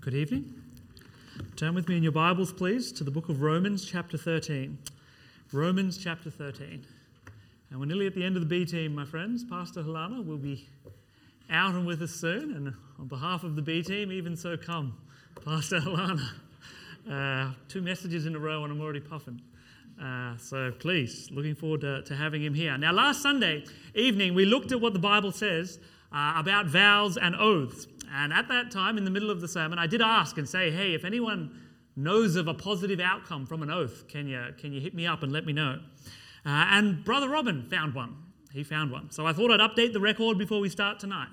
Good evening. Turn with me in your Bibles, please, to the book of Romans, chapter 13. Romans, chapter 13. And we're nearly at the end of the B team, my friends. Pastor Halana will be out and with us soon. And on behalf of the B team, even so, come, Pastor Halana. Uh, two messages in a row, and I'm already puffing. Uh, so please, looking forward to, to, having him here. Now, last Sunday evening, we looked at what the Bible says uh, about vows and oaths. And at that time, in the middle of the sermon, I did ask and say, hey, if anyone knows of a positive outcome from an oath, can you, can you hit me up and let me know? Uh, and Brother Robin found one. He found one. So I thought I'd update the record before we start tonight.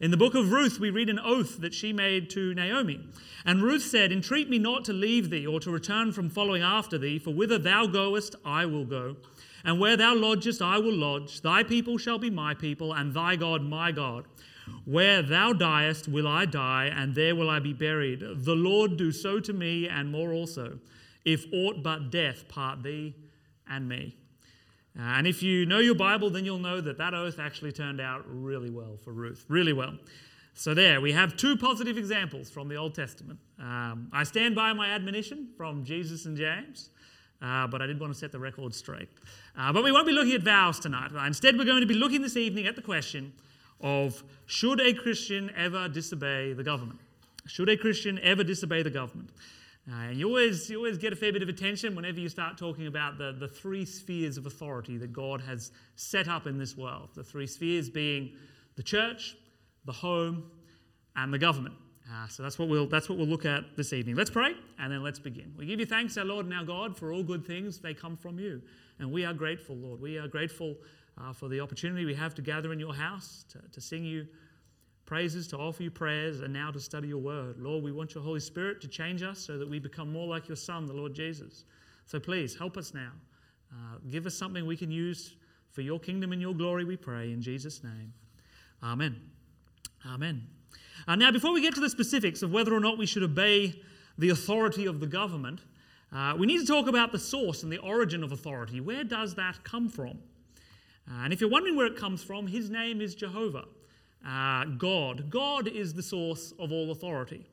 In the book of Ruth, we read an oath that she made to Naomi. And Ruth said, Entreat me not to leave thee or to return from following after thee, for whither thou goest, I will go. And where thou lodgest, I will lodge. Thy people shall be my people, and thy God my God. Where thou diest, will I die, and there will I be buried. The Lord do so to me, and more also, if aught but death part thee and me. And if you know your Bible, then you'll know that that oath actually turned out really well for Ruth, really well. So, there, we have two positive examples from the Old Testament. Um, I stand by my admonition from Jesus and James, uh, but I did want to set the record straight. Uh, but we won't be looking at vows tonight. Instead, we're going to be looking this evening at the question of should a Christian ever disobey the government? Should a Christian ever disobey the government? Uh, and you always, you always get a fair bit of attention whenever you start talking about the, the three spheres of authority that God has set up in this world. The three spheres being the church, the home, and the government. Uh, so that's what, we'll, that's what we'll look at this evening. Let's pray and then let's begin. We give you thanks, our Lord and our God, for all good things. They come from you. And we are grateful, Lord. We are grateful uh, for the opportunity we have to gather in your house, to, to sing you praises, to offer you prayers, and now to study your word. Lord, we want your Holy Spirit to change us so that we become more like your Son, the Lord Jesus. So please help us now. Uh, give us something we can use for your kingdom and your glory, we pray, in Jesus' name. Amen. Amen. Uh, now, before we get to the specifics of whether or not we should obey the authority of the government, uh, we need to talk about the source and the origin of authority. Where does that come from? Uh, and if you're wondering where it comes from, his name is Jehovah, uh, God. God is the source of all authority.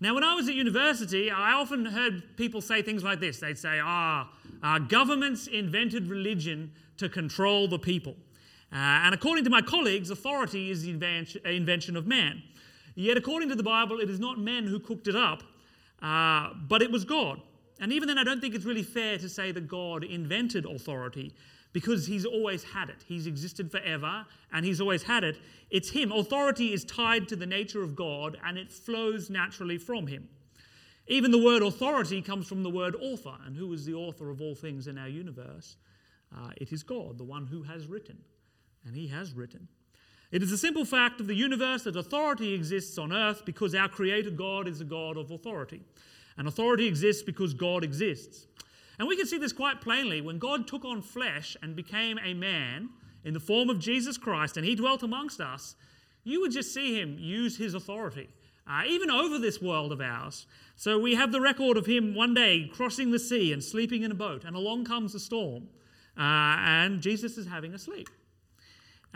Now, when I was at university, I often heard people say things like this. They'd say, ah, uh, governments invented religion to control the people. Uh, and according to my colleagues, authority is the invention of man. Yet, according to the Bible, it is not men who cooked it up, uh, but it was God. And even then, I don't think it's really fair to say that God invented authority because he's always had it. He's existed forever and he's always had it. It's him. Authority is tied to the nature of God and it flows naturally from him. Even the word authority comes from the word author. And who is the author of all things in our universe? Uh, it is God, the one who has written. And he has written. It is a simple fact of the universe that authority exists on earth because our Creator God is a God of authority. And authority exists because God exists. And we can see this quite plainly when God took on flesh and became a man in the form of Jesus Christ and he dwelt amongst us, you would just see him use his authority, uh, even over this world of ours. So we have the record of him one day crossing the sea and sleeping in a boat, and along comes a storm, uh, and Jesus is having a sleep.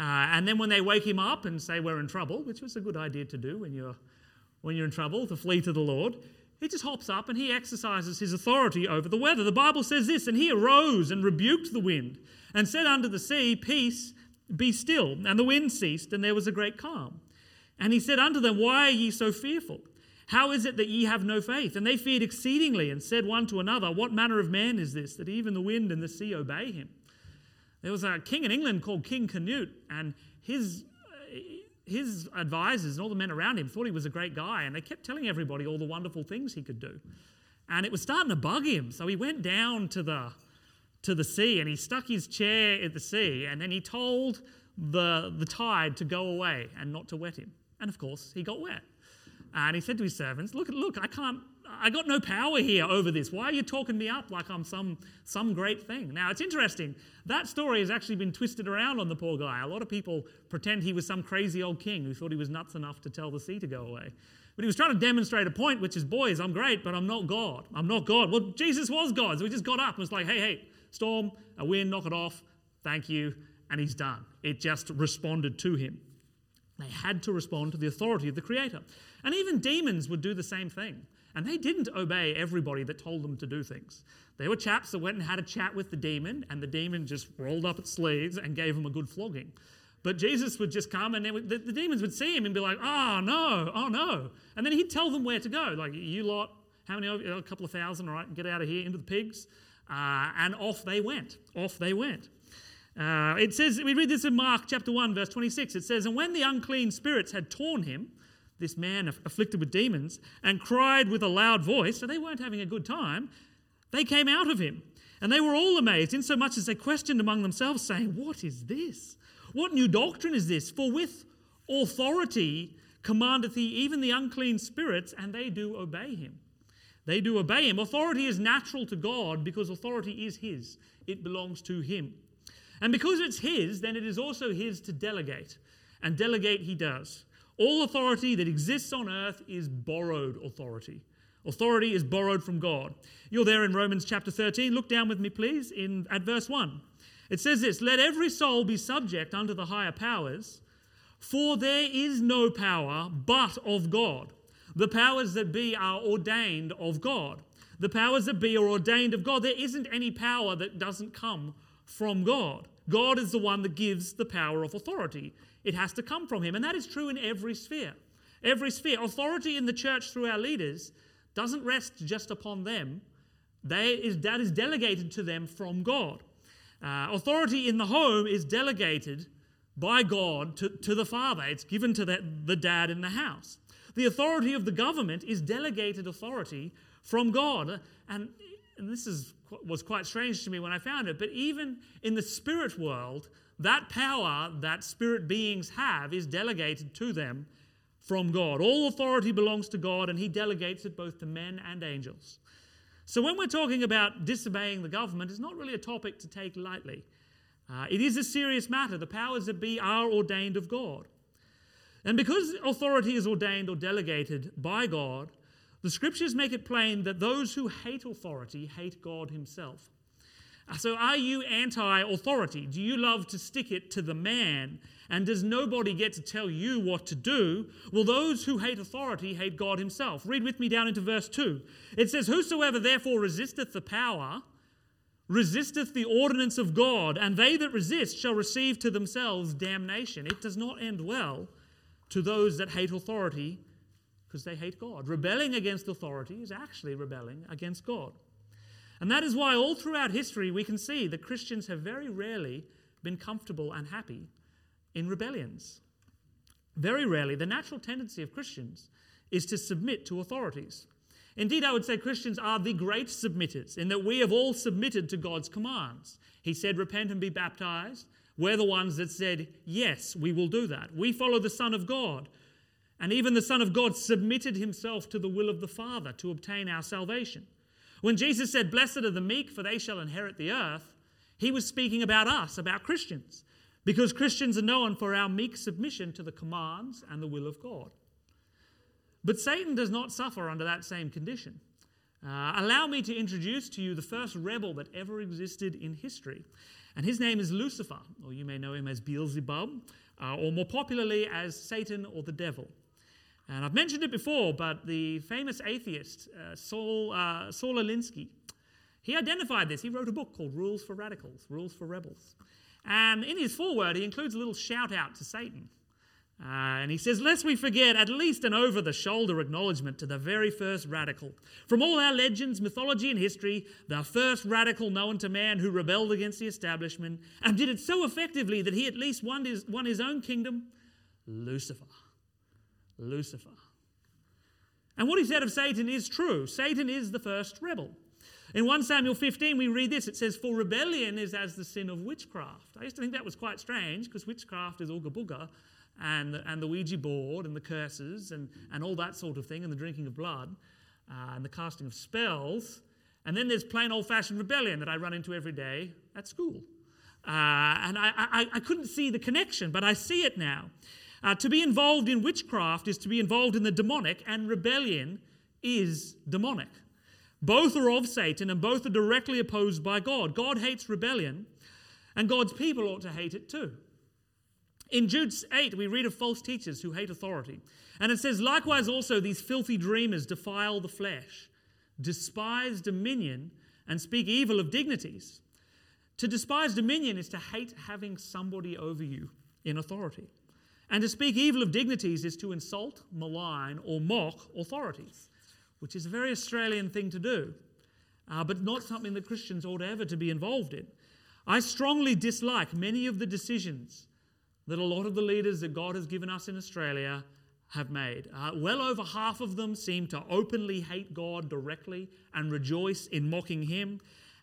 Uh, and then when they wake him up and say, We're in trouble, which was a good idea to do when you're, when you're in trouble, to flee to the Lord, he just hops up and he exercises his authority over the weather. The Bible says this, and he arose and rebuked the wind and said unto the sea, Peace, be still. And the wind ceased, and there was a great calm. And he said unto them, Why are ye so fearful? How is it that ye have no faith? And they feared exceedingly and said one to another, What manner of man is this, that even the wind and the sea obey him? There was a king in England called King Canute, and his uh, his advisors and all the men around him thought he was a great guy, and they kept telling everybody all the wonderful things he could do. And it was starting to bug him. So he went down to the, to the sea and he stuck his chair at the sea, and then he told the, the tide to go away and not to wet him. And of course, he got wet. And he said to his servants, Look, look, I can't, I got no power here over this. Why are you talking me up like I'm some, some great thing? Now, it's interesting. That story has actually been twisted around on the poor guy. A lot of people pretend he was some crazy old king who thought he was nuts enough to tell the sea to go away. But he was trying to demonstrate a point, which is, boys, I'm great, but I'm not God. I'm not God. Well, Jesus was God. So he just got up and was like, hey, hey, storm, a wind, knock it off. Thank you. And he's done. It just responded to him. They had to respond to the authority of the Creator. And even demons would do the same thing. And they didn't obey everybody that told them to do things. They were chaps that went and had a chat with the demon, and the demon just rolled up its sleeves and gave them a good flogging. But Jesus would just come, and would, the, the, demons would see him and be like, "Oh no, oh no!" And then he'd tell them where to go. Like, "You lot, how many? Of you? A couple of thousand, all right? Get out of here into the pigs." Uh, and off they went. Off they went. Uh, it says, we read this in Mark chapter 1, verse 26. It says, And when the unclean spirits had torn him, this man afflicted with demons, and cried with a loud voice, so they weren't having a good time, they came out of him. And they were all amazed, insomuch as they questioned among themselves, saying, What is this? What new doctrine is this? For with authority commandeth he even the unclean spirits, and they do obey him. They do obey him. Authority is natural to God because authority is his, it belongs to him. And because it's his, then it is also his to delegate. And delegate he does. All authority that exists on earth is borrowed authority. Authority is borrowed from God. You're there in Romans chapter 13. Look down with me, please, in, at verse 1. It says this Let every soul be subject unto the higher powers, for there is no power but of God. The powers that be are ordained of God. The powers that be are ordained of God. There isn't any power that doesn't come from God. God is the one that gives the power of authority. It has to come from Him. And that is true in every sphere. Every sphere. Authority in the church through our leaders doesn't rest just upon them, they is, that is delegated to them from God. Uh, authority in the home is delegated by God to, to the father, it's given to the, the dad in the house. The authority of the government is delegated authority from God. And, and this is, was quite strange to me when I found it, but even in the spirit world, that power that spirit beings have is delegated to them from God. All authority belongs to God, and He delegates it both to men and angels. So when we're talking about disobeying the government, it's not really a topic to take lightly. Uh, it is a serious matter. The powers that be are ordained of God. And because authority is ordained or delegated by God, the scriptures make it plain that those who hate authority hate God Himself. Uh, so, are you anti authority? Do you love to stick it to the man? And does nobody get to tell you what to do? Well, those who hate authority hate God Himself. Read with me down into verse 2. It says, Whosoever therefore resisteth the power, resisteth the ordinance of God, and they that resist shall receive to themselves damnation. It does not end well to those that hate authority because they hate God. Rebelling against authority is actually rebelling against God. And that is why all throughout history we can see that Christians have very rarely been comfortable and happy in rebellions. Very rarely. The natural tendency of Christians is to submit to authorities. Indeed, I would say Christians are the great submitters in that we have all submitted to God's commands. He said, Repent and be baptized. We're the ones that said, Yes, we will do that. We follow the Son of God. And even the Son of God submitted himself to the will of the Father to obtain our salvation. When Jesus said, Blessed are the meek, for they shall inherit the earth, he was speaking about us, about Christians, because Christians are known for our meek submission to the commands and the will of God. But Satan does not suffer under that same condition. Uh, allow me to introduce to you the first rebel that ever existed in history. And his name is Lucifer, or you may know him as Beelzebub, uh, or more popularly as Satan or the devil. And I've mentioned it before, but the famous atheist uh, Saul, uh, Saul Alinsky, he identified this. He wrote a book called Rules for Radicals, Rules for Rebels. And in his foreword, he includes a little shout out to Satan. Uh, and he says, Lest we forget at least an over the shoulder acknowledgement to the very first radical. From all our legends, mythology, and history, the first radical known to man who rebelled against the establishment and did it so effectively that he at least won his, won his own kingdom Lucifer. Lucifer. And what he said of Satan is true. Satan is the first rebel. In 1 Samuel 15, we read this. It says, For rebellion is as the sin of witchcraft. I used to think that was quite strange because witchcraft is ooga booga and, and the Ouija board and the curses and, and all that sort of thing and the drinking of blood uh, and the casting of spells. And then there's plain old fashioned rebellion that I run into every day at school. Uh, and I, I, I couldn't see the connection, but I see it now. Uh, to be involved in witchcraft is to be involved in the demonic, and rebellion is demonic. Both are of Satan, and both are directly opposed by God. God hates rebellion, and God's people ought to hate it too. In Jude 8, we read of false teachers who hate authority. And it says, Likewise, also, these filthy dreamers defile the flesh, despise dominion, and speak evil of dignities. To despise dominion is to hate having somebody over you in authority. And to speak evil of dignities is to insult, malign, or mock authorities, which is a very Australian thing to do, uh, but not something that Christians ought ever to be involved in. I strongly dislike many of the decisions that a lot of the leaders that God has given us in Australia have made. Uh, well over half of them seem to openly hate God directly and rejoice in mocking Him.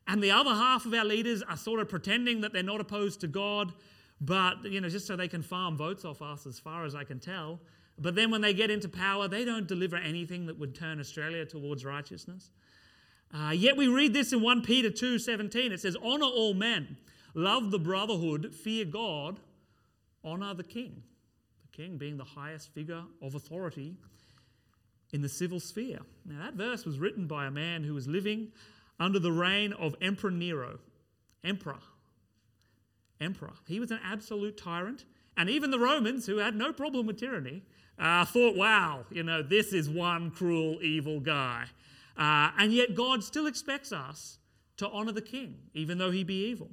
And the other half of our leaders are sort of pretending that they're not opposed to God, but, you know, just so they can farm votes off us, as far as I can tell. But then when they get into power, they don't deliver anything that would turn Australia towards righteousness. Uh, yet we read this in 1 Peter 2 17. It says, Honor all men, love the brotherhood, fear God, honor the king The king being the highest figure of authority in the civil sphere. Now, that verse was written by a man who was living under the reign of Emperor Nero. Emperor. Emperor. He was an absolute tyrant. And even the Romans, who had no problem with tyranny, uh, thought, wow, you know, this is one cruel, evil guy. Uh, and yet God still expects us to honor the king, even though he be evil.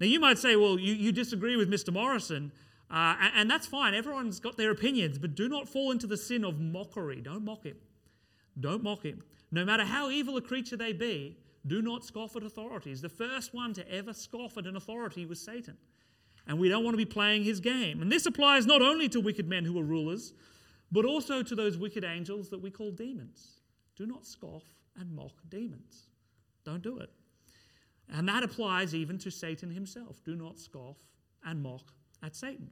Now, you might say, well, you, you disagree with Mr. Morrison. Uh, and, and that's fine. Everyone's got their opinions, but do not fall into the sin of mockery. Don't mock him. Don't mock him. No matter how evil a creature they be, do not scoff at authorities. The first one to ever scoff at an authority was Satan. And we don't want to be playing his game. And this applies not only to wicked men who are rulers, but also to those wicked angels that we call demons. Do not scoff and mock demons. Don't do it. And that applies even to Satan himself. Do not scoff and mock at Satan.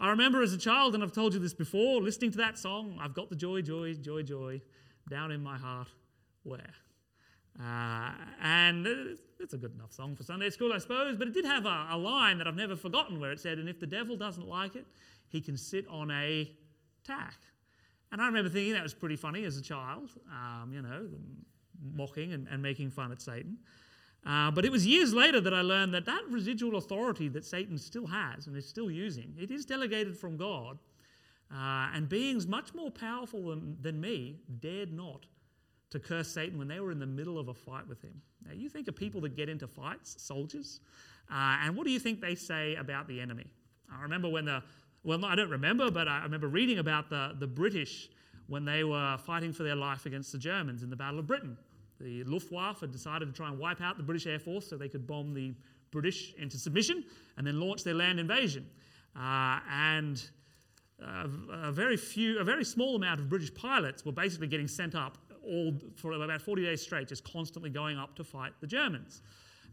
I remember as a child, and I've told you this before, listening to that song, I've got the joy, joy, joy, joy down in my heart. Where? Uh, and it's a good enough song for Sunday school, I suppose, but it did have a, a, line that I've never forgotten where it said, And if the devil doesn't like it, he can sit on a tack. And I remember thinking that was pretty funny as a child, um, you know, mocking and, and making fun at Satan. Uh, but it was years later that I learned that that residual authority that Satan still has and is still using, it is delegated from God. Uh, and beings much more powerful than, than me dared not to curse Satan when they were in the middle of a fight with him. Now, you think of people that get into fights, soldiers, uh, and what do you think they say about the enemy? I remember when the, well, I don't remember, but I remember reading about the, the British when they were fighting for their life against the Germans in the Battle of Britain. The Luftwaffe had decided to try and wipe out the British Air Force so they could bomb the British into submission and then launch their land invasion. Uh, and uh, a very few, a very small amount of British pilots were basically getting sent up all for about 40 days straight, just constantly going up to fight the Germans.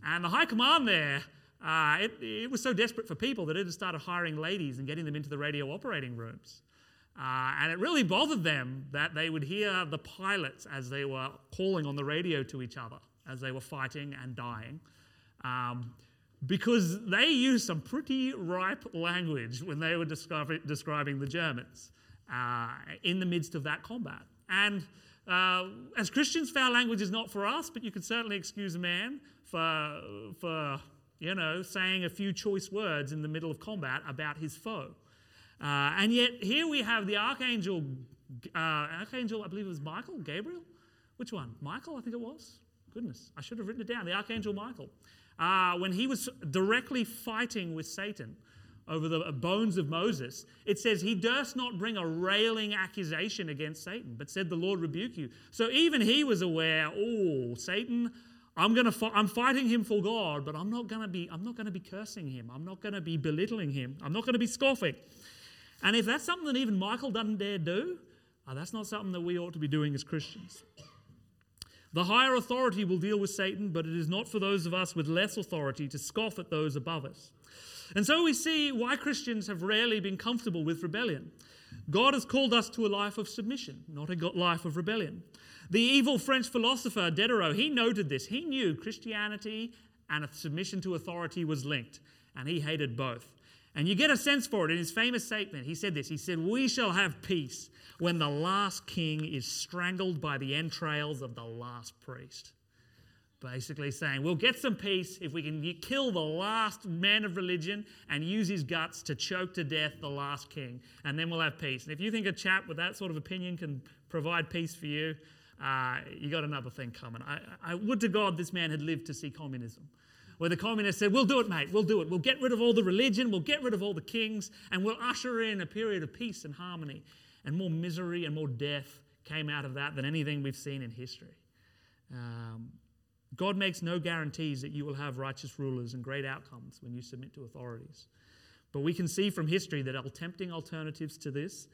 And the high command there, uh, it, it, was so desperate for people that it had started hiring ladies and getting them into the radio operating rooms. Uh, and it really bothered them that they would hear the pilots as they were calling on the radio to each other as they were fighting and dying. Um, because they used some pretty ripe language when they were describing, the Germans uh, in the midst of that combat. And uh, as Christians, foul language is not for us, but you can certainly excuse a man for, for you know, saying a few choice words in the middle of combat about his foe. Uh, and yet, here we have the archangel, uh, archangel, I believe it was Michael, Gabriel? Which one? Michael, I think it was. Goodness, I should have written it down. The archangel Michael. Uh, when he was directly fighting with Satan over the bones of Moses, it says he durst not bring a railing accusation against Satan, but said, The Lord rebuke you. So even he was aware, oh, Satan, I'm going to fi- I'm fighting him for God, but I'm not going to be I'm not to be cursing him. I'm not going to be belittling him. I'm not going to be scoffing. And if that's something that even Michael doesn't dare do, uh, that's not something that we ought to be doing as Christians. The higher authority will deal with Satan, but it is not for those of us with less authority to scoff at those above us. And so we see why Christians have rarely been comfortable with rebellion. God has called us to a life of submission, not a life of rebellion. The evil French philosopher Diderot, he noted this. He knew Christianity and submission to authority was linked, and he hated both. And you get a sense for it in his famous statement. He said this He said, We shall have peace when the last king is strangled by the entrails of the last priest. Basically saying, We'll get some peace if we can kill the last man of religion and use his guts to choke to death the last king, and then we'll have peace. And if you think a chap with that sort of opinion can provide peace for you, uh, you got another thing coming. I, I would to God this man had lived to see communism. Where the communists said, We'll do it, mate, we'll do it. We'll get rid of all the religion, we'll get rid of all the kings, and we'll usher in a period of peace and harmony. And more misery and more death came out of that than anything we've seen in history. Um, God makes no guarantees that you will have righteous rulers and great outcomes when you submit to authorities. But we can see from history that tempting alternatives to this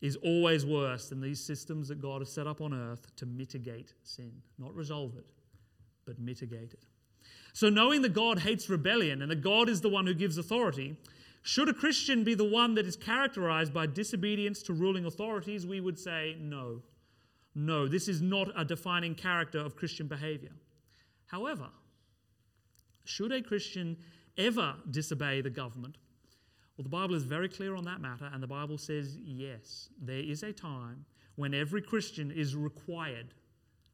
is always worse than these systems that God has set up on earth to mitigate sin. Not resolve it, but mitigate it. So, knowing that God hates rebellion and that God is the one who gives authority, should a Christian be the one that is characterized by disobedience to ruling authorities? We would say no. No, this is not a defining character of Christian behavior. However, should a Christian ever disobey the government? Well, the Bible is very clear on that matter, and the Bible says yes, there is a time when every Christian is required,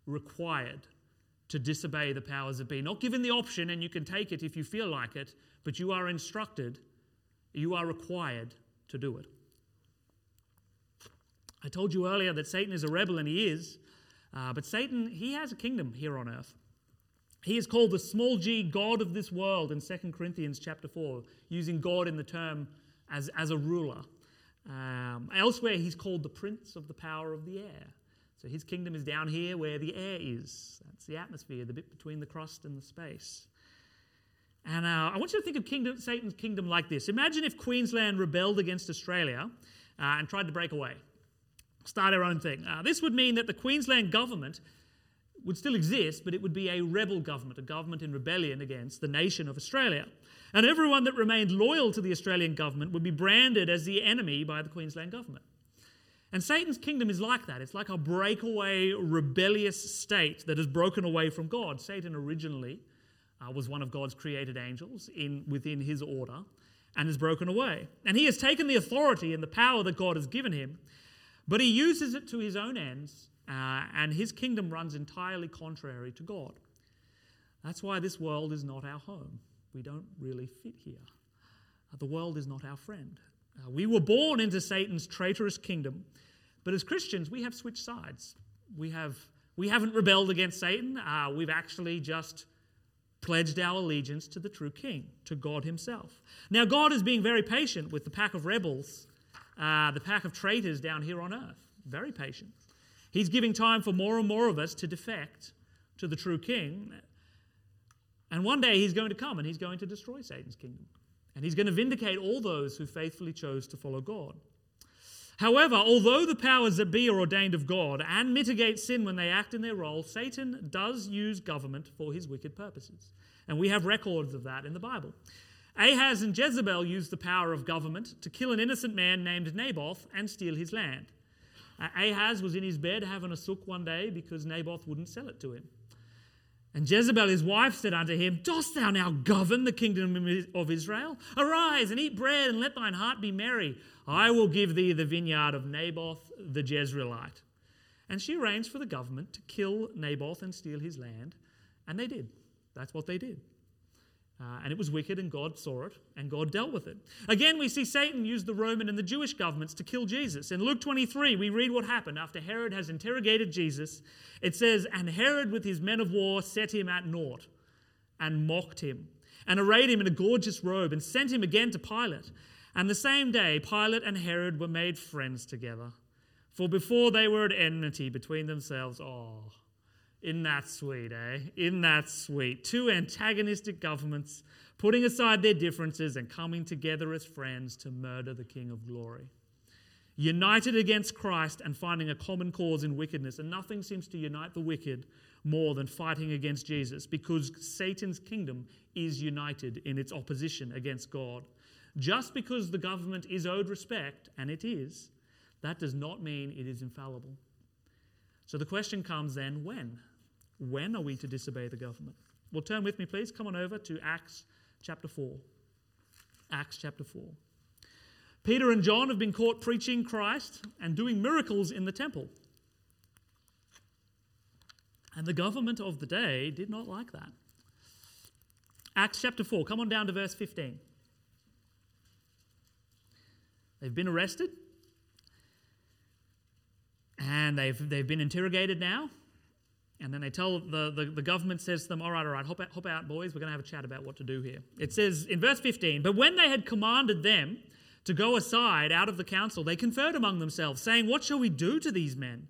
required to disobey the powers that be. Not given the option, and you can take it if you feel like it, but you are instructed, you are required to do it. I told you earlier that Satan is a rebel, and he is, uh, but Satan, he has a kingdom here on earth. He is called the small g God of this world in 2 Corinthians chapter 4, using God in the term as, as a ruler. Um, elsewhere, he's called the prince of the power of the air. So his kingdom is down here where the air is. That's the atmosphere, the bit between the crust and the space. And uh, I want you to think of kingdom, Satan's kingdom like this. Imagine if Queensland rebelled against Australia uh, and tried to break away, start our own thing. Uh, this would mean that the Queensland government would still exist, but it would be a rebel government, a government in rebellion against the nation of Australia. And everyone that remained loyal to the Australian government would be branded as the enemy by the Queensland government. And Satan's kingdom is like that. It's like a breakaway, rebellious state that has broken away from God. Satan originally uh, was one of God's created angels in, within his order and has broken away. And he has taken the authority and the power that God has given him, but he uses it to his own ends uh, and his kingdom runs entirely contrary to God. That's why this world is not our home. We don't really fit here. Uh, the world is not our friend. Uh, we were born into Satan's traitorous kingdom, but as Christians, we have switched sides. We, have, we haven't rebelled against Satan, uh, we've actually just pledged our allegiance to the true king, to God Himself. Now, God is being very patient with the pack of rebels, uh, the pack of traitors down here on earth. Very patient. He's giving time for more and more of us to defect to the true king. And one day he's going to come and he's going to destroy Satan's kingdom. And he's going to vindicate all those who faithfully chose to follow God. However, although the powers that be are ordained of God and mitigate sin when they act in their role, Satan does use government for his wicked purposes. And we have records of that in the Bible. Ahaz and Jezebel used the power of government to kill an innocent man named Naboth and steal his land. Ahaz was in his bed having a sook one day because Naboth wouldn't sell it to him. And Jezebel, his wife, said unto him, Dost thou now govern the kingdom of Israel? Arise and eat bread, and let thine heart be merry. I will give thee the vineyard of Naboth the Jezreelite. And she arranged for the government to kill Naboth and steal his land. And they did. That's what they did. Uh, and it was wicked, and God saw it, and God dealt with it. Again, we see Satan use the Roman and the Jewish governments to kill Jesus. In Luke 23, we read what happened after Herod has interrogated Jesus. It says, And Herod with his men of war set him at naught, and mocked him, and arrayed him in a gorgeous robe, and sent him again to Pilate. And the same day, Pilate and Herod were made friends together. For before they were at enmity between themselves, oh, isn't that sweet, eh? Isn't that sweet? Two antagonistic governments putting aside their differences and coming together as friends to murder the King of glory. United against Christ and finding a common cause in wickedness. And nothing seems to unite the wicked more than fighting against Jesus because Satan's kingdom is united in its opposition against God. Just because the government is owed respect, and it is, that does not mean it is infallible. So the question comes then when? When are we to disobey the government? Well, turn with me, please. Come on over to Acts chapter 4. Acts chapter 4. Peter and John have been caught preaching Christ and doing miracles in the temple. And the government of the day did not like that. Acts chapter 4, come on down to verse 15. They've been arrested and they've, they've been interrogated now. And then they tell the, the, the, government says to them, All right, all right, hop out, hop out, boys. We're going to have a chat about what to do here. It says in verse 15, But when they had commanded them to go aside out of the council, they conferred among themselves, saying, What shall we do to these men?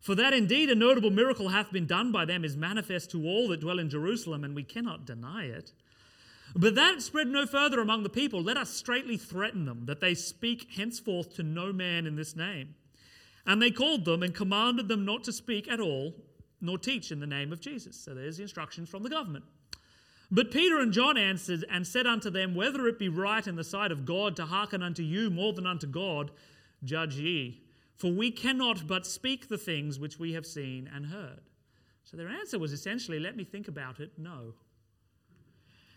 For that indeed a notable miracle hath been done by them is manifest to all that dwell in Jerusalem, and we cannot deny it. But that spread no further among the people. Let us straightly threaten them, that they speak henceforth to no man in this name. And they called them and commanded them not to speak at all, nor teach in the name of Jesus. So there's the instructions from the government. But Peter and John answered and said unto them, Whether it be right in the sight of God to hearken unto you more than unto God, judge ye. For we cannot but speak the things which we have seen and heard. So their answer was essentially, Let me think about it, no.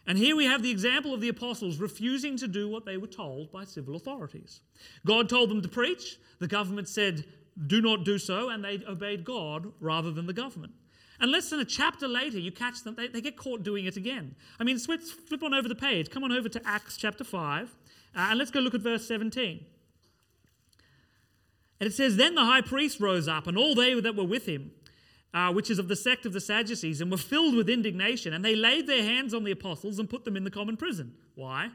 And here we have the example of the apostles refusing to do what they were told by civil authorities. God told them to preach, the government said, do not do so, and they obeyed God rather than the government. And less than a chapter later, you catch them, they, they get caught doing it again. I mean, flip, flip on over the page, come on over to Acts chapter 5, uh, and let's go look at verse 17. And it says, Then the high priest rose up, and all they that were with him, uh, which is of the sect of the Sadducees, and were filled with indignation. And they laid their hands on the apostles and put them in the common prison. Why?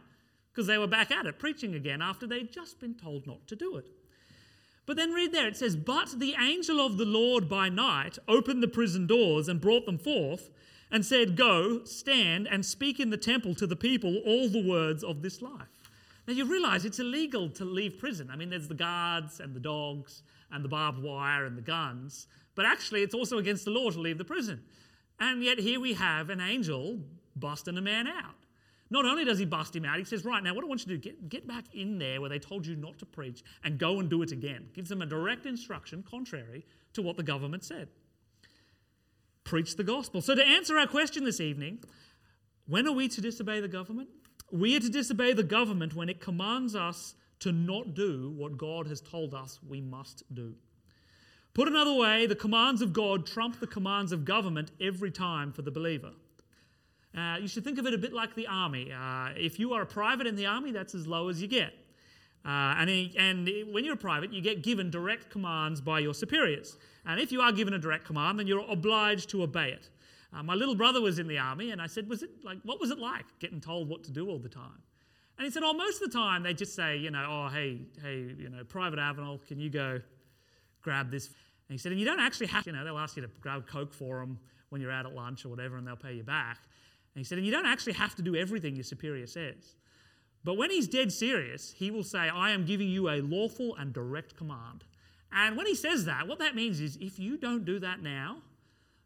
Because they were back at it, preaching again after they'd just been told not to do it. But then read there, it says, But the angel of the Lord by night opened the prison doors and brought them forth, and said, Go, stand, and speak in the temple to the people all the words of this life. Now you realize it's illegal to leave prison. I mean, there's the guards and the dogs and the barbed wire and the guns. But actually, it's also against the law to leave the prison. And yet, here we have an angel busting a man out. Not only does he bust him out, he says, Right, now what I want you to do, get, get back in there where they told you not to preach and go and do it again. Gives them a direct instruction contrary to what the government said. Preach the gospel. So, to answer our question this evening, when are we to disobey the government? We are to disobey the government when it commands us to not do what God has told us we must do. Put another way, the commands of God trump the commands of government every time for the believer. Uh, you should think of it a bit like the army. Uh, if you are a private in the army, that's as low as you get. Uh, and, and when you're a private, you get given direct commands by your superiors. And if you are given a direct command, then you're obliged to obey it. Uh, my little brother was in the army, and I said, "Was it like what was it like getting told what to do all the time?" And he said, "Oh, most of the time they just say, you know, oh, hey, hey, you know, Private Avanell, can you go grab this?" And he said, and you don't actually have, to, you know, they'll ask you to grab Coke for them when you're out at lunch or whatever, and they'll pay you back. And he said, and you don't actually have to do everything your superior says. But when he's dead serious, he will say, I am giving you a lawful and direct command. And when he says that, what that means is if you don't do that now,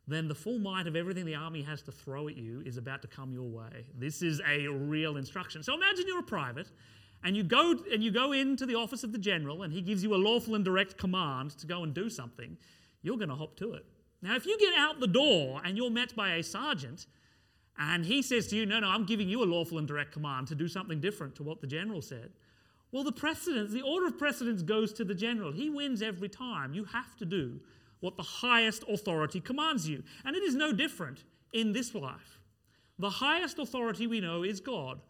then the full might of everything the army has to throw at you is about to come your way. This is a real instruction. So imagine you're a private and you go and you go into the office of the general and he gives you a lawful and direct command to go and do something, you're going to hop to it. Now, if you get out the door and you're met by a sergeant and he says to you, No, no, I'm giving you a lawful and direct command to do something different to what the general said, well, the precedence, the order of precedence goes to the general. He wins every time. You have to do what the highest authority commands you. And it is no different in this life. The highest authority we know is God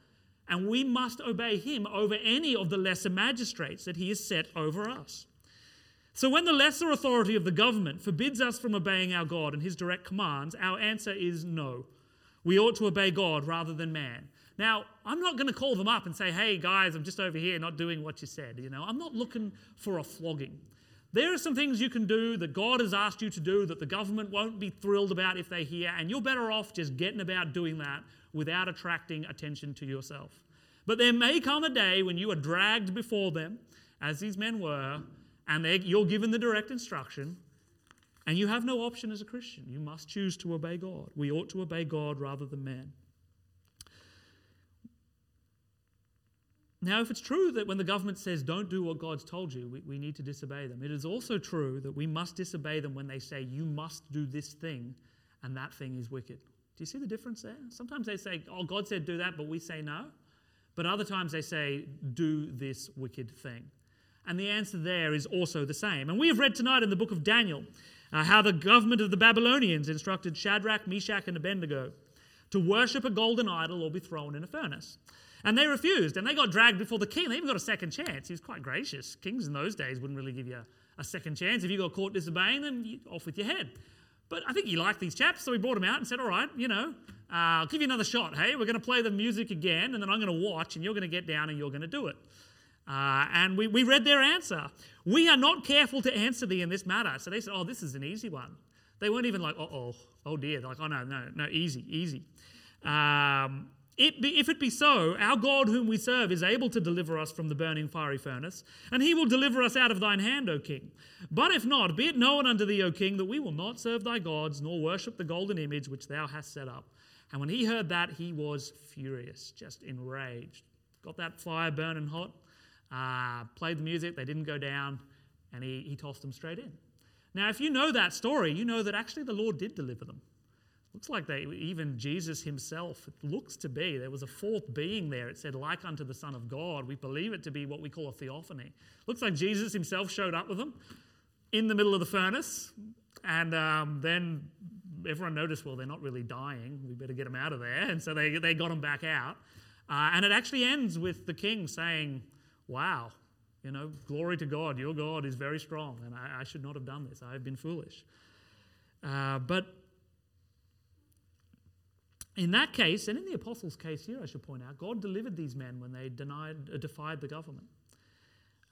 and we must obey him over any of the lesser magistrates that he has set over us. So, when the lesser authority of the government forbids us from obeying our God and his direct commands, our answer is no. We ought to obey God rather than man. Now, I'm not going to call them up and say, hey, guys, I'm just over here not doing what you said. You know, I'm not looking for a flogging. There are some things you can do that God has asked you to do that the government won't be thrilled about if they hear, and you're better off just getting about doing that without attracting attention to yourself. But there may come a day when you are dragged before them, as these men were, and you're given the direct instruction, and you have no option as a Christian. You must choose to obey God. We ought to obey God rather than man. Now, if it's true that when the government says don't do what God's told you, we, we need to disobey them, it is also true that we must disobey them when they say you must do this thing and that thing is wicked. Do you see the difference there? Sometimes they say, oh, God said do that, but we say no. But other times they say, do this wicked thing. And the answer there is also the same. And we have read tonight in the book of Daniel uh, how the government of the Babylonians instructed Shadrach, Meshach, and Abednego to worship a golden idol or be thrown in a furnace. And they refused, and they got dragged before the king. They even got a second chance. He was quite gracious. Kings in those days wouldn't really give you a, a second chance. If you got caught disobeying them, you, off with your head. But I think he liked these chaps, so he brought them out and said, All right, you know, uh, I'll give you another shot. Hey, we're going to play the music again, and then I'm going to watch, and you're going to get down and you're going to do it. Uh, and we, we read their answer. We are not careful to answer thee in this matter. So they said, Oh, this is an easy one. They weren't even like, oh, oh oh dear. They're like, oh, no, no, no, easy, easy. Um, it be, if it be so, our God whom we serve is able to deliver us from the burning fiery furnace, and he will deliver us out of thine hand, O king. But if not, be it known unto thee, O king, that we will not serve thy gods, nor worship the golden image which thou hast set up. And when he heard that, he was furious, just enraged. Got that fire burning hot, uh, played the music, they didn't go down, and he, he tossed them straight in. Now, if you know that story, you know that actually the Lord did deliver them. Looks like they, even Jesus himself, it looks to be, there was a fourth being there. It said, like unto the Son of God. We believe it to be what we call a theophany. Looks like Jesus himself showed up with them in the middle of the furnace. And um, then everyone noticed, well, they're not really dying. We better get them out of there. And so they, they got them back out. Uh, and it actually ends with the king saying, Wow, you know, glory to God. Your God is very strong, and I, I should not have done this. I have been foolish. Uh, but in that case, and in the apostles' case here, I should point out, God delivered these men when they denied, uh, defied the government.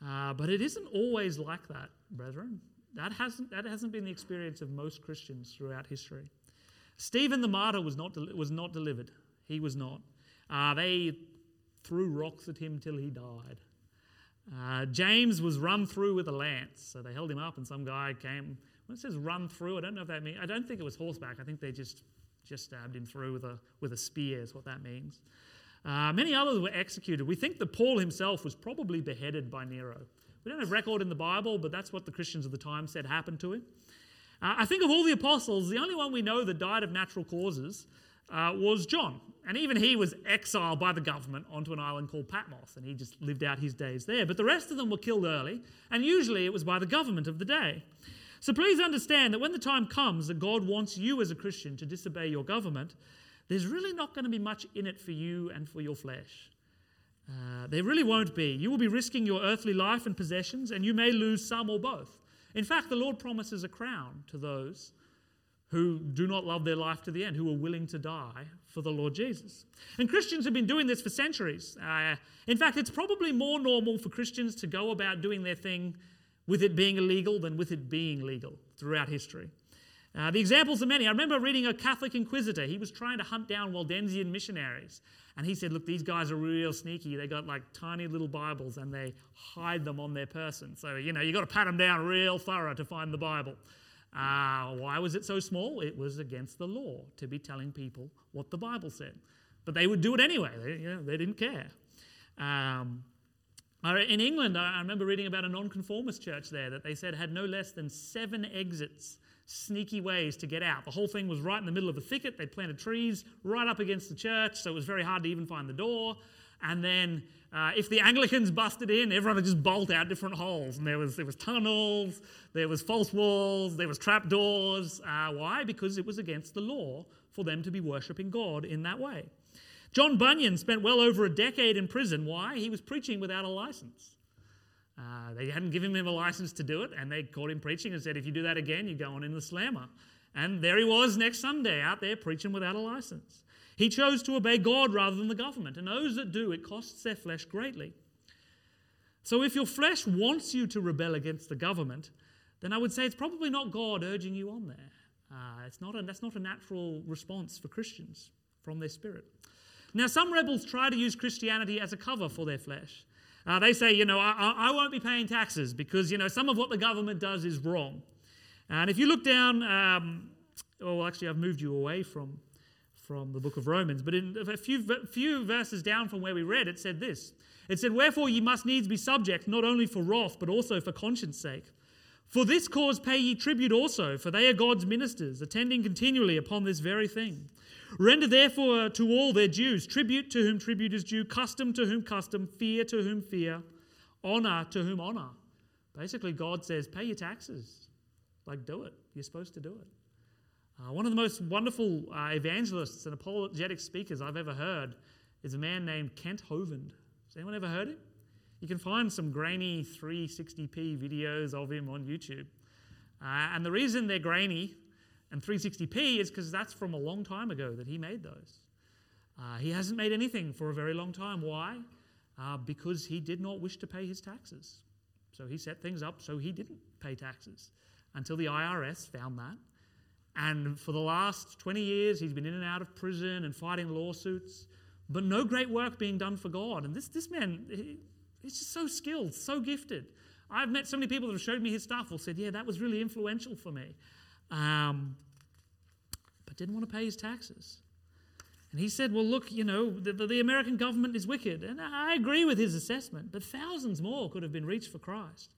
Uh, but it isn't always like that, brethren. That hasn't, that hasn't been the experience of most Christians throughout history. Stephen the martyr was not, was not delivered. He was not. Uh, they threw rocks at him till he died. Uh, James was run through with a lance. So they held him up, and some guy came. When it says run through, I don't know if that means. I don't think it was horseback. I think they just just stabbed him through with a with a spear. Is what that means. Uh, many others were executed. We think that Paul himself was probably beheaded by Nero. We don't have record in the Bible, but that's what the Christians of the time said happened to him. Uh, I think of all the apostles, the only one we know that died of natural causes uh, was John. And even he was exiled by the government onto an island called Patmos, and he just lived out his days there. But the rest of them were killed early, and usually it was by the government of the day. So please understand that when the time comes that God wants you as a Christian to disobey your government, there's really not going to be much in it for you and for your flesh. Uh, there really won't be. You will be risking your earthly life and possessions, and you may lose some or both. In fact, the Lord promises a crown to those who do not love their life to the end, who are willing to die for the Lord Jesus. And Christians have been doing this for centuries. Uh, in fact, it's probably more normal for Christians to go about doing their thing with it being illegal than with it being legal throughout history. Uh, the examples are many. I remember reading a Catholic inquisitor. He was trying to hunt down Waldensian missionaries. And he said, Look, these guys are real sneaky. They got like tiny little Bibles and they hide them on their person. So, you know, you've got to pat them down real thorough to find the Bible. Uh, why was it so small? It was against the law to be telling people what the Bible said. But they would do it anyway, they, you know, they didn't care. Um, in England, I remember reading about a nonconformist church there that they said had no less than seven exits, sneaky ways to get out. The whole thing was right in the middle of a thicket. They planted trees right up against the church, so it was very hard to even find the door. And then uh, if the Anglicans busted in, everyone would just bolt out different holes. And there was, there was tunnels, there was false walls, there was trapdoors. Uh, why? Because it was against the law for them to be worshipping God in that way. John Bunyan spent well over a decade in prison. Why? He was preaching without a license. Uh, they hadn't given him a license to do it, and they caught him preaching and said, if you do that again, you go on in the slammer. And there he was next Sunday out there preaching without a license. He chose to obey God rather than the government, and those that do, it costs their flesh greatly. So if your flesh wants you to rebel against the government, then I would say it's probably not God urging you on there. Uh, it's not a, that's not a natural response for Christians from their spirit. Now, some rebels try to use Christianity as a cover for their flesh. Uh, they say, you know, I, I, won't be paying taxes because, you know, some of what the government does is wrong. And if you look down, um, oh, well, actually, I've moved you away from from the book of Romans, but in a few, few verses down from where we read, it said this It said, Wherefore ye must needs be subject, not only for wrath, but also for conscience sake. For this cause pay ye tribute also, for they are God's ministers, attending continually upon this very thing. Render therefore to all their dues, tribute to whom tribute is due, custom to whom custom, fear to whom fear, honor to whom honor Basically, God says, pay your taxes. Like, do it. You're supposed to do it. Uh, one of the most wonderful uh, evangelists and apologetic speakers I've ever heard is a man named Kent Hovind. Has anyone ever heard him? You can find some grainy 360p videos of him on YouTube. Uh, and the reason they're grainy and 360p is because that's from a long time ago that he made those. Uh, he hasn't made anything for a very long time. Why? Uh, because he did not wish to pay his taxes. So he set things up so he didn't pay taxes until the IRS found that. And for the last 20 years, he's been in and out of prison and fighting lawsuits, but no great work being done for God. And this, this man, he, he's just so skilled, so gifted. I've met so many people that have showed me his stuff or said, yeah, that was really influential for me. Um, but didn't want to pay his taxes. And he said, Well, look, you know, the, the, American government is wicked. And I agree with his assessment, but thousands more could have been reached for Christ.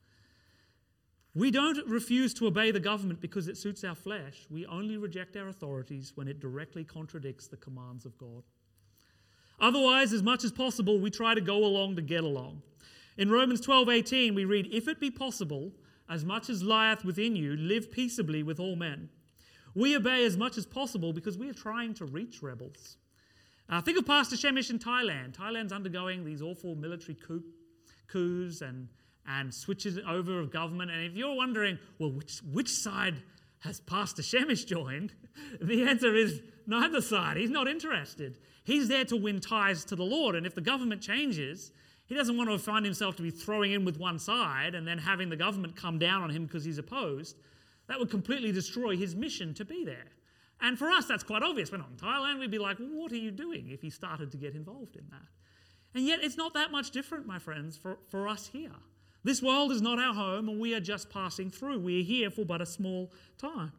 We don't refuse to obey the government because it suits our flesh. We only reject our authorities when it directly contradicts the commands of God. Otherwise, as much as possible, we try to go along to get along. In Romans 12 18, we read, If it be possible, as much as lieth within you, live peaceably with all men. We obey as much as possible because we are trying to reach rebels. Uh, think of Pastor Shemish in Thailand. Thailand's undergoing these awful military coup, coups and, and switches over of government. And if you're wondering, well, which, which side has Pastor Shemish joined? The answer is neither side. He's not interested. He's there to win Thais to the Lord. And if the government changes, he doesn't want to find himself to be throwing in with one side and then having the government come down on him because he's opposed. That would completely destroy his mission to be there. And for us, that's quite obvious. We're not in Thailand. We'd be like, well, what are you doing if he started to get involved in that? And yet, it's not that much different, my friends, for, for us here. This world is not our home, and we are just passing through. We are here for but a small time.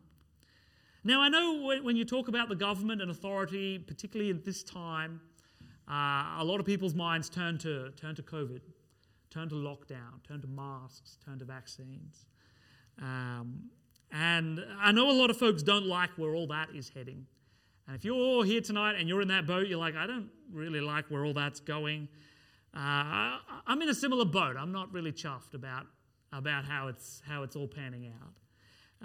Now, I know when you talk about the government and authority, particularly at this time, uh, a lot of people's minds turn to, turn to COVID, turn to lockdown, turn to masks, turn to vaccines. Um, and I know a lot of folks don't like where all that is heading. And if you're here tonight and you're in that boat, you're like, I don't really like where all that's going. Uh, I'm in a similar boat. I'm not really chuffed about, about how, it's, how it's all panning out.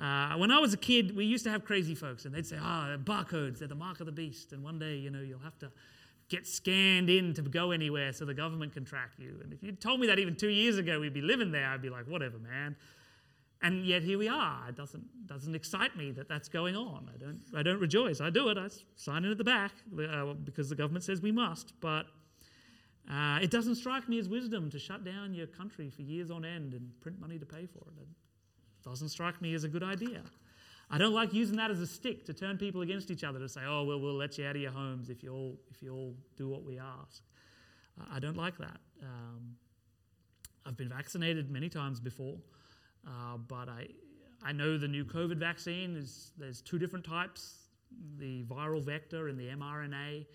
Uh, when I was a kid, we used to have crazy folks, and they'd say, "Ah, oh, barcodes, they're the mark of the beast, and one day, you know, you'll have to get scanned in to go anywhere so the government can track you." And if you told me that even two years ago, we'd be living there, I'd be like, "Whatever, man." And yet here we are. It doesn't, doesn't excite me that that's going on. I don't, I don't rejoice. I do it. I sign in at the back uh, because the government says we must. But uh, it doesn't strike me as wisdom to shut down your country for years on end and print money to pay for it. It doesn't strike me as a good idea. I don't like using that as a stick to turn people against each other to say, oh, well, we'll let you out of your homes if you all, if you all do what we ask. Uh, I don't like that. Um, I've been vaccinated many times before. Uh, but I, I know the new COVID vaccine is there's two different types, the viral vector and the mRNA,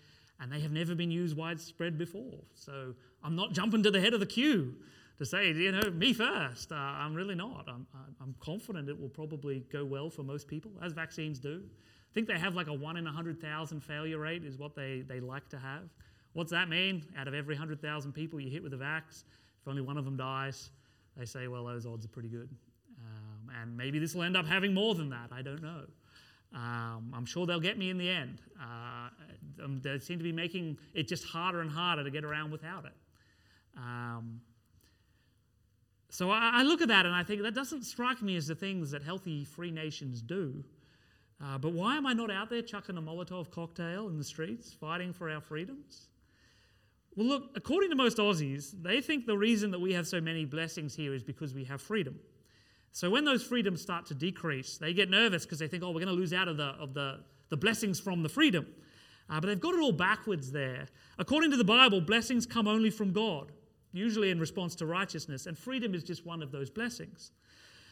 and they have never been used widespread before. So I'm not jumping to the head of the queue to say, you know, me first. Uh, I'm really not. I'm, I'm confident it will probably go well for most people, as vaccines do. I think they have like a one in 100,000 failure rate, is what they, they like to have. What's that mean? Out of every 100,000 people you hit with a vax, if only one of them dies, they say, well, those odds are pretty good. Um, and maybe this will end up having more than that. I don't know. Um, I'm sure they'll get me in the end. Uh, um, they seem to be making it just harder and harder to get around without it. Um, so I, I, look at that and I think that doesn't strike me as the things that healthy free nations do. Uh, but why am I not out there chucking a Molotov cocktail in the streets, fighting for our freedoms? Well, look, according to most Aussies, they think the reason that we have so many blessings here is because we have freedom. So when those freedoms start to decrease, they get nervous because they think, oh, we're going to lose out of the, of the, the blessings from the freedom. Uh, but they've got it all backwards there. According to the Bible, blessings come only from God, usually in response to righteousness, and freedom is just one of those blessings.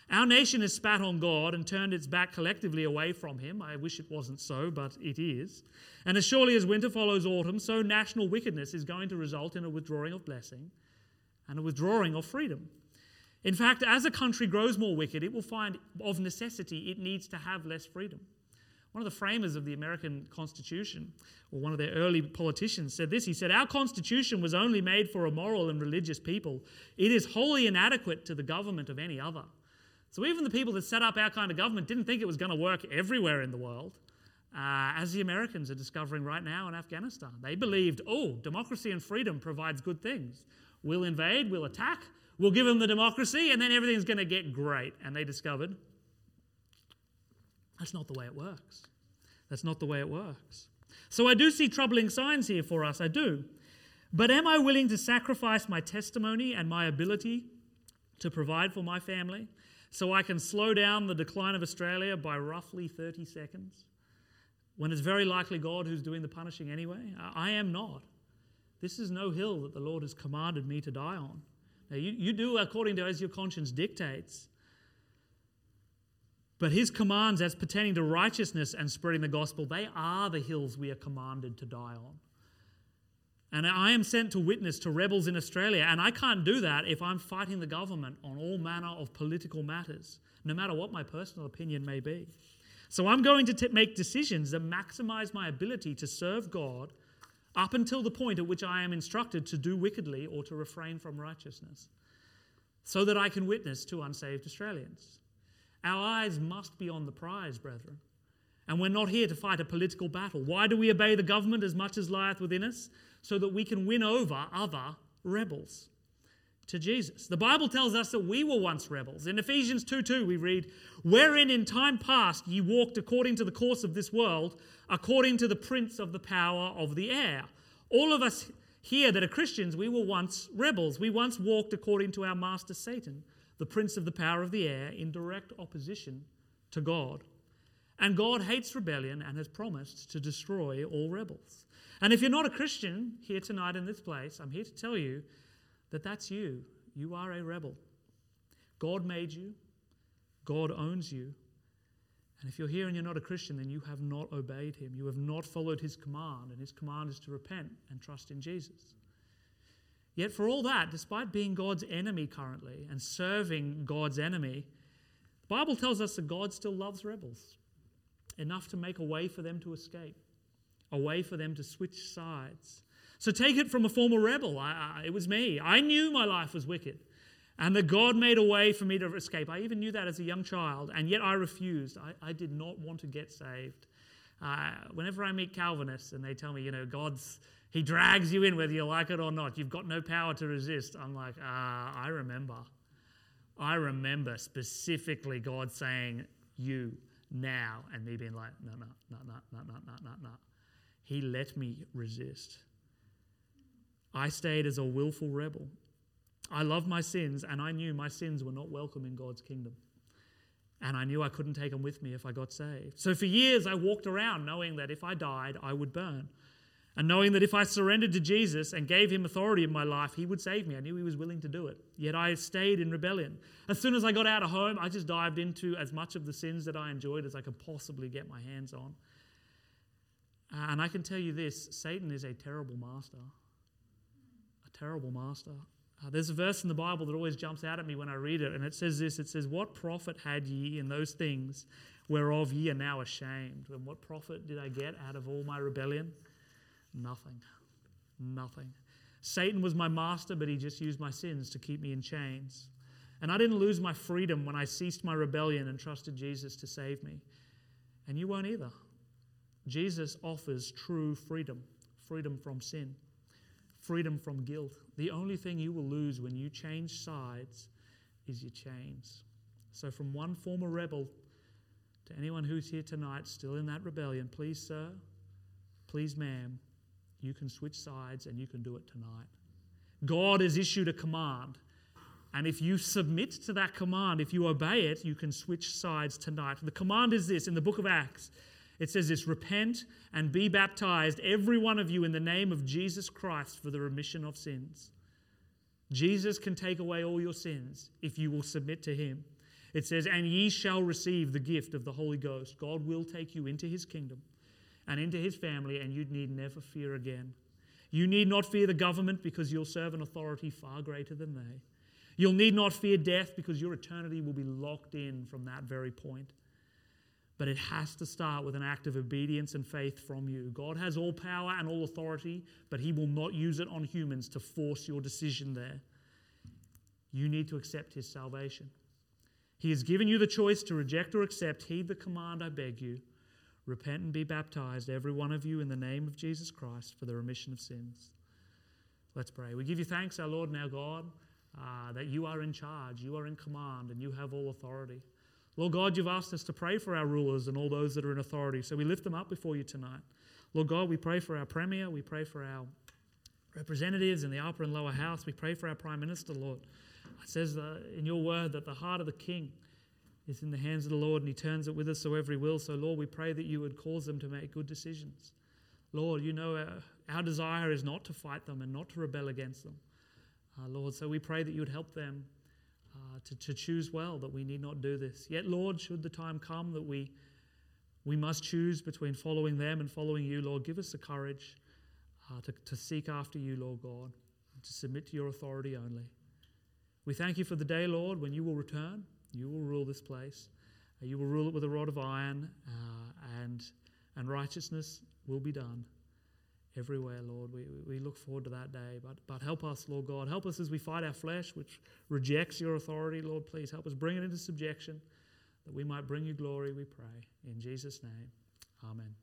Our nation has spat on God and turned its back collectively away from Him. I wish it wasn't so, but it is. And as surely as winter follows autumn, so national wickedness is going to result in a withdrawing of blessing and a withdrawing of freedom. In fact, as a country grows more wicked, it will find of necessity it needs to have less freedom. One of the framers of the American Constitution, or one of their early politicians, said this. He said, Our Constitution was only made for a moral and religious people. It is wholly inadequate to the government of any other. So even the people that set up our kind of government didn't think it was going to work everywhere in the world, uh, as the Americans are discovering right now in Afghanistan. They believed, oh, democracy and freedom provides good things. We'll invade, we'll attack, we'll give them the democracy, and then everything's going to get great. And they discovered that's not the way it works. That's not the way it works. So I do see troubling signs here for us, I do. But am I willing to sacrifice my testimony and my ability to provide for my family so I can slow down the decline of Australia by roughly 30 seconds? When it's very likely God who's doing the punishing anyway? I am not. This is no hill that the Lord has commanded me to die on. Now, you, you do according to as your conscience dictates. But his commands as pertaining to righteousness and spreading the gospel, they are the hills we are commanded to die on. And I am sent to witness to rebels in Australia, and I can't do that if I'm fighting the government on all manner of political matters, no matter what my personal opinion may be. So I'm going to t- make decisions that maximize my ability to serve God up until the point at which I am instructed to do wickedly or to refrain from righteousness, so that I can witness to unsaved Australians. Our eyes must be on the prize, brethren. And we're not here to fight a political battle. Why do we obey the government as much as lieth within us? So that we can win over other rebels to Jesus. The Bible tells us that we were once rebels. In Ephesians 2 2, we read, Wherein in time past ye walked according to the course of this world, according to the prince of the power of the air. All of us here that are Christians, we were once rebels. We once walked according to our master Satan the prince of the power of the air, in direct opposition to God. And God hates rebellion and has promised to destroy all rebels. And if you're not a Christian here tonight in this place, I'm here to tell you that that's you. You are a rebel. God made you, God owns you. And if you're here and you're not a Christian, then you have not obeyed him. You have not followed his command, and his command is to repent and trust in Jesus. Yet, for all that, despite being God's enemy currently and serving God's enemy, the Bible tells us that God still loves rebels enough to make a way for them to escape, a way for them to switch sides. So take it from a former rebel. I, I, it was me. I knew my life was wicked and that God made a way for me to escape. I even knew that as a young child, and yet I refused. I, I did not want to get saved. Uh, whenever I meet Calvinists and they tell me, you know, God's he drags you in whether you like it or not. You've got no power to resist. I'm like, ah, I remember. I remember specifically God saying, you now, and me being like, no, no, no, no, no, no, no, no, no. He let me resist. I stayed as a willful rebel. I loved my sins, and I knew my sins were not welcome in God's kingdom. And I knew I couldn't take them with me if I got saved. So for years, I walked around knowing that if I died, I would burn. And knowing that if I surrendered to Jesus and gave him authority in my life, he would save me. I knew he was willing to do it. Yet I stayed in rebellion. As soon as I got out of home, I just dived into as much of the sins that I enjoyed as I could possibly get my hands on. And I can tell you this Satan is a terrible master. Terrible master. Uh, there's a verse in the Bible that always jumps out at me when I read it, and it says this It says, What profit had ye in those things whereof ye are now ashamed? And what profit did I get out of all my rebellion? Nothing. Nothing. Satan was my master, but he just used my sins to keep me in chains. And I didn't lose my freedom when I ceased my rebellion and trusted Jesus to save me. And you won't either. Jesus offers true freedom freedom from sin, freedom from guilt. The only thing you will lose when you change sides is your chains. So, from one former rebel to anyone who's here tonight still in that rebellion, please, sir, please, ma'am, you can switch sides and you can do it tonight. God has issued a command. And if you submit to that command, if you obey it, you can switch sides tonight. The command is this in the book of Acts it says this repent and be baptized, every one of you, in the name of Jesus Christ for the remission of sins. Jesus can take away all your sins if you will submit to him. It says, And ye shall receive the gift of the Holy Ghost. God will take you into his kingdom and into his family, and you need never fear again. You need not fear the government because you'll serve an authority far greater than they. You'll need not fear death because your eternity will be locked in from that very point. But it has to start with an act of obedience and faith from you. God has all power and all authority, but He will not use it on humans to force your decision there. You need to accept His salvation. He has given you the choice to reject or accept. Heed the command, I beg you. Repent and be baptized, every one of you, in the name of Jesus Christ for the remission of sins. Let's pray. We give you thanks, our Lord and our God, uh, that you are in charge, you are in command, and you have all authority. Lord God, you've asked us to pray for our rulers and all those that are in authority, so we lift them up before you tonight. Lord God, we pray for our Premier, we pray for our representatives in the upper and lower house, we pray for our Prime Minister, Lord. It says uh, in your word that the heart of the King is in the hands of the Lord and he turns it whithersoever he will. So, Lord, we pray that you would cause them to make good decisions. Lord, you know our, uh, our desire is not to fight them and not to rebel against them. Uh, Lord, so we pray that you would help them uh, to, to choose well, that we need not do this. Yet, Lord, should the time come that we, we must choose between following them and following you, Lord, give us the courage uh, to, to seek after you, Lord God, to submit to your authority only. We thank you for the day, Lord, when you will return. You will rule this place. Uh, you will rule it with a rod of iron, uh, and, and righteousness will be done everywhere, Lord. We, we look forward to that day. But, but help us, Lord God. Help us as we fight our flesh, which rejects your authority, Lord. Please help us bring it into subjection that we might bring you glory, we pray. In Jesus' name, amen.